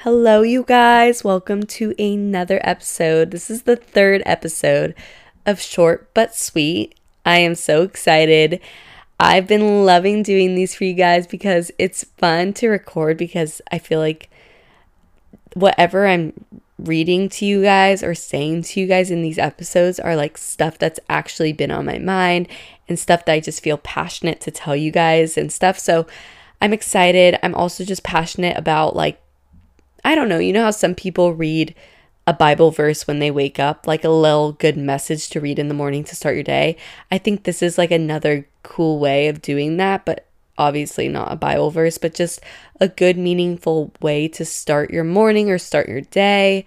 Hello, you guys. Welcome to another episode. This is the third episode of Short But Sweet. I am so excited. I've been loving doing these for you guys because it's fun to record because I feel like whatever I'm reading to you guys or saying to you guys in these episodes are like stuff that's actually been on my mind and stuff that I just feel passionate to tell you guys and stuff. So I'm excited. I'm also just passionate about like I don't know, you know how some people read a Bible verse when they wake up, like a little good message to read in the morning to start your day. I think this is like another cool way of doing that, but obviously not a Bible verse, but just a good, meaningful way to start your morning or start your day.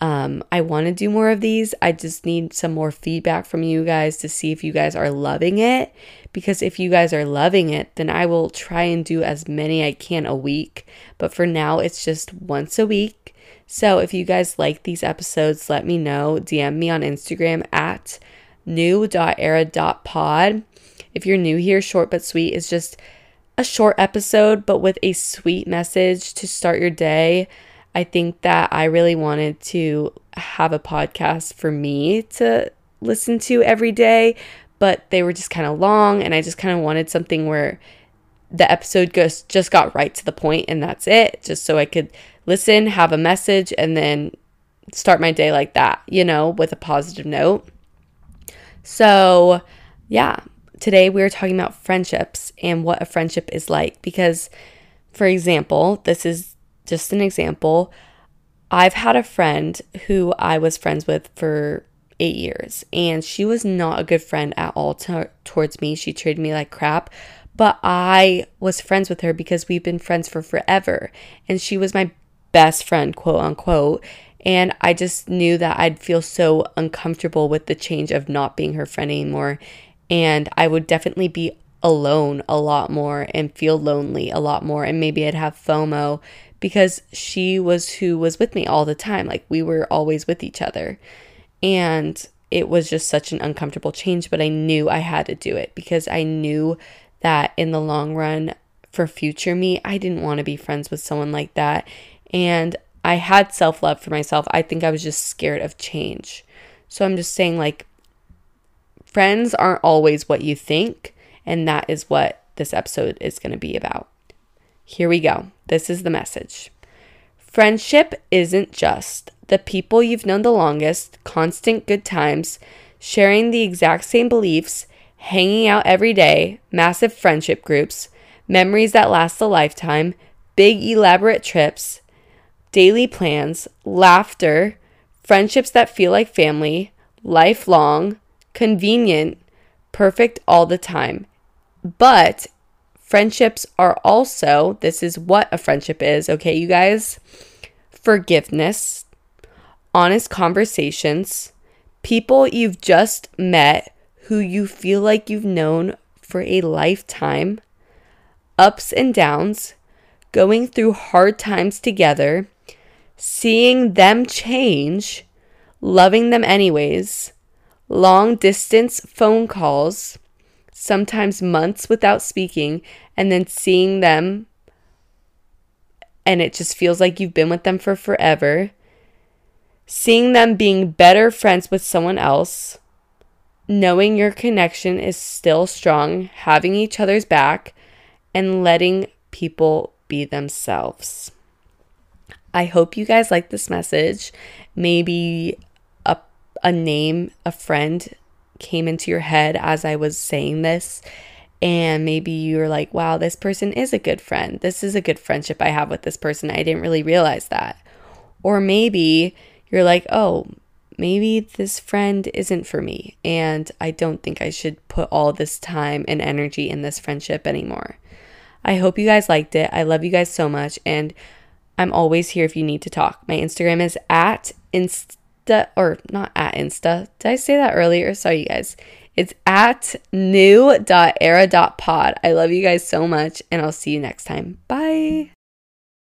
Um, I want to do more of these. I just need some more feedback from you guys to see if you guys are loving it. Because if you guys are loving it, then I will try and do as many I can a week. But for now, it's just once a week. So if you guys like these episodes, let me know. DM me on Instagram at new.era.pod. If you're new here, short but sweet is just a short episode, but with a sweet message to start your day. I think that I really wanted to have a podcast for me to listen to every day, but they were just kind of long, and I just kind of wanted something where the episode goes just got right to the point and that's it, just so I could listen, have a message, and then start my day like that, you know, with a positive note. So, yeah, today we are talking about friendships and what a friendship is like because, for example, this is just an example. I've had a friend who I was friends with for eight years, and she was not a good friend at all towards me. She treated me like crap, but I was friends with her because we've been friends for forever, and she was my best friend, quote unquote. And I just knew that I'd feel so uncomfortable with the change of not being her friend anymore. And I would definitely be alone a lot more and feel lonely a lot more. And maybe I'd have FOMO because she was who was with me all the time. Like we were always with each other. And it was just such an uncomfortable change, but I knew I had to do it because I knew that in the long run, for future me, I didn't want to be friends with someone like that. And I had self love for myself. I think I was just scared of change. So I'm just saying, like, friends aren't always what you think. And that is what this episode is going to be about. Here we go. This is the message. Friendship isn't just the people you've known the longest, constant good times, sharing the exact same beliefs, hanging out every day, massive friendship groups, memories that last a lifetime, big elaborate trips, daily plans, laughter, friendships that feel like family, lifelong, convenient, perfect all the time. But Friendships are also, this is what a friendship is, okay, you guys? Forgiveness, honest conversations, people you've just met who you feel like you've known for a lifetime, ups and downs, going through hard times together, seeing them change, loving them anyways, long distance phone calls sometimes months without speaking, and then seeing them, and it just feels like you've been with them for forever. Seeing them being better friends with someone else, knowing your connection is still strong, having each other's back, and letting people be themselves. I hope you guys like this message. Maybe a, a name, a friend came into your head as I was saying this. And maybe you're like, wow, this person is a good friend. This is a good friendship I have with this person. I didn't really realize that. Or maybe you're like, oh, maybe this friend isn't for me. And I don't think I should put all this time and energy in this friendship anymore. I hope you guys liked it. I love you guys so much. And I'm always here if you need to talk. My Instagram is at Insta, or not at Insta. Did I say that earlier? Sorry, you guys. It's at new.era.pod. I love you guys so much, and I'll see you next time. Bye.